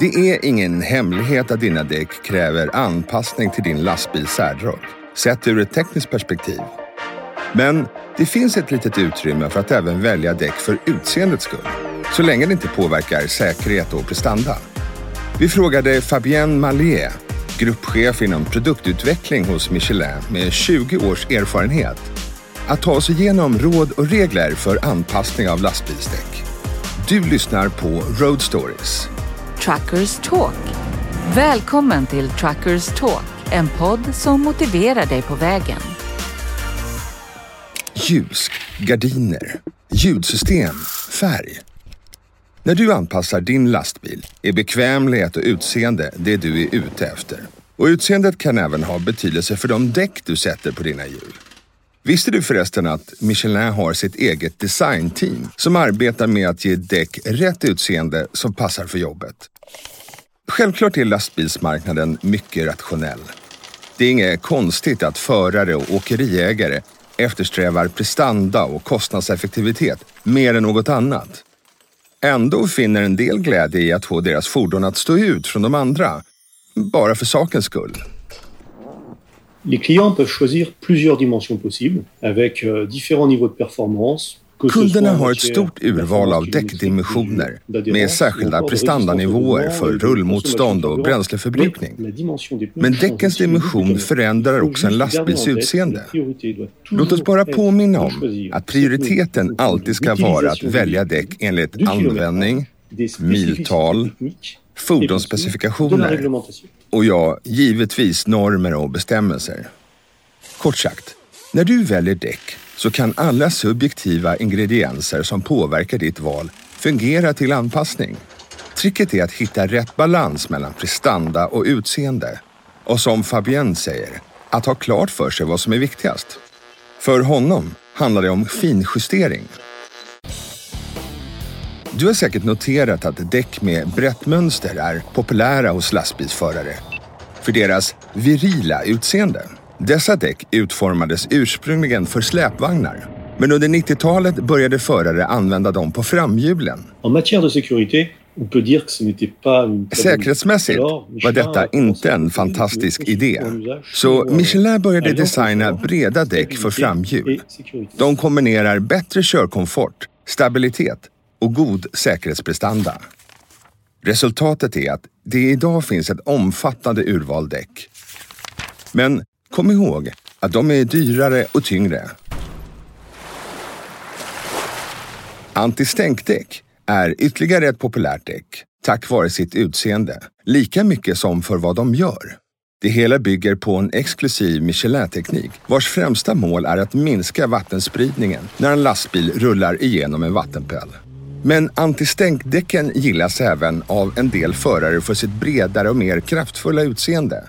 Det är ingen hemlighet att dina däck kräver anpassning till din lastbils särdrag, sett ur ett tekniskt perspektiv. Men det finns ett litet utrymme för att även välja däck för utseendets skull, så länge det inte påverkar säkerhet och prestanda. Vi frågade Fabienne Mallier, gruppchef inom produktutveckling hos Michelin med 20 års erfarenhet, att ta oss igenom råd och regler för anpassning av lastbilsdäck. Du lyssnar på Road Stories. Truckers Talk. Välkommen till Truckers Talk, en podd som motiverar dig på vägen. Ljus, gardiner, ljudsystem, färg. När du anpassar din lastbil är bekvämlighet och utseende det du är ute efter. Och utseendet kan även ha betydelse för de däck du sätter på dina hjul. Visste du förresten att Michelin har sitt eget designteam som arbetar med att ge däck rätt utseende som passar för jobbet? Självklart är lastbilsmarknaden mycket rationell. Det är inget konstigt att förare och åkeriägare eftersträvar prestanda och kostnadseffektivitet mer än något annat. Ändå finner en del glädje i att få deras fordon att stå ut från de andra, bara för sakens skull. Les clients peuvent choisir plusieurs dimensions possibles avec euh, différents niveaux de performance. Kunderna har ett stort urval av däckdimensioner med särskilda prestandanivåer för rullmotstånd och bränsleförbrukning. Men däckens dimension förändrar också en lastbils utseende. Låt oss bara påminna om att prioriteten alltid ska vara att välja däck enligt användning, miltal, fordonsspecifikationer och ja, givetvis normer och bestämmelser. Kort sagt, när du väljer däck så kan alla subjektiva ingredienser som påverkar ditt val fungera till anpassning. Tricket är att hitta rätt balans mellan prestanda och utseende. Och som Fabienne säger, att ha klart för sig vad som är viktigast. För honom handlar det om finjustering. Du har säkert noterat att däck med brett mönster är populära hos lastbilsförare för deras virila utseende. Dessa däck utformades ursprungligen för släpvagnar. Men under 90-talet började förare använda dem på framhjulen. Säkerhetsmässigt var detta inte en fantastisk idé. Så sur, Michelin började designa breda däck för framhjul. De kombinerar bättre körkomfort, stabilitet och god säkerhetsprestanda. Resultatet är att det idag finns ett omfattande urval däck. Men kom ihåg att de är dyrare och tyngre. Antistänkdäck är ytterligare ett populärt däck tack vare sitt utseende, lika mycket som för vad de gör. Det hela bygger på en exklusiv Michelin-teknik vars främsta mål är att minska vattenspridningen när en lastbil rullar igenom en vattenpöl. Men antistänkdäcken gillas även av en del förare för sitt bredare och mer kraftfulla utseende.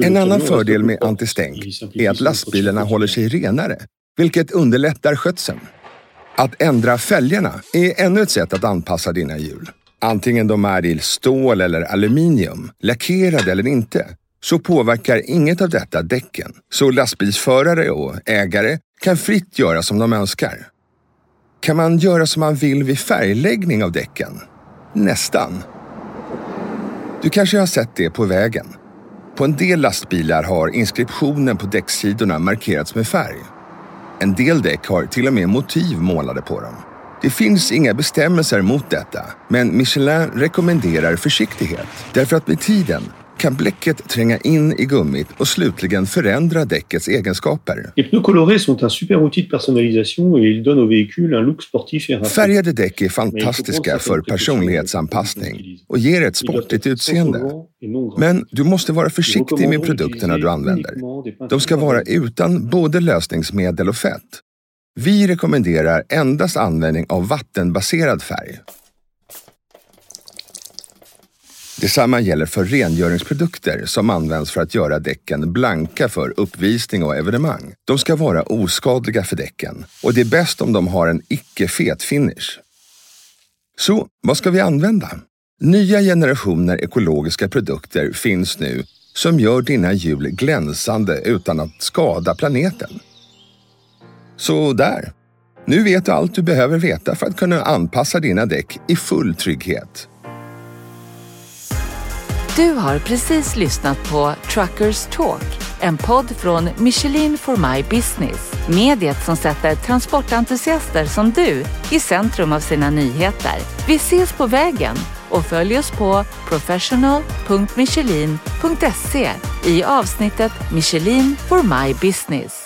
En annan fördel med antistänk är att lastbilarna håller sig renare, vilket underlättar skötseln. Att ändra fälgarna är ännu ett sätt att anpassa dina hjul. Antingen de är i stål eller aluminium, lackerade eller inte, så påverkar inget av detta däcken. Så lastbilsförare och ägare kan fritt göra som de önskar. Kan man göra som man vill vid färgläggning av däcken? Nästan. Du kanske har sett det på vägen. På en del lastbilar har inskriptionen på däcksidorna markerats med färg. En del däck har till och med motiv målade på dem. Det finns inga bestämmelser mot detta, men Michelin rekommenderar försiktighet. Därför att med tiden kan bläcket tränga in i gummit och slutligen förändra däckets egenskaper. Färgade däck är fantastiska för personlighetsanpassning och ger ett sportigt utseende. Men du måste vara försiktig med produkterna du använder. De ska vara utan både lösningsmedel och fett. Vi rekommenderar endast användning av vattenbaserad färg. Detsamma gäller för rengöringsprodukter som används för att göra däcken blanka för uppvisning och evenemang. De ska vara oskadliga för däcken och det är bäst om de har en icke-fet finish. Så, vad ska vi använda? Nya generationer ekologiska produkter finns nu som gör dina hjul glänsande utan att skada planeten. Så där. Nu vet du allt du behöver veta för att kunna anpassa dina däck i full trygghet. Du har precis lyssnat på Truckers Talk, en podd från Michelin for My Business. Mediet som sätter transportentusiaster som du i centrum av sina nyheter. Vi ses på vägen och följ oss på professional.michelin.se i avsnittet Michelin for My Business.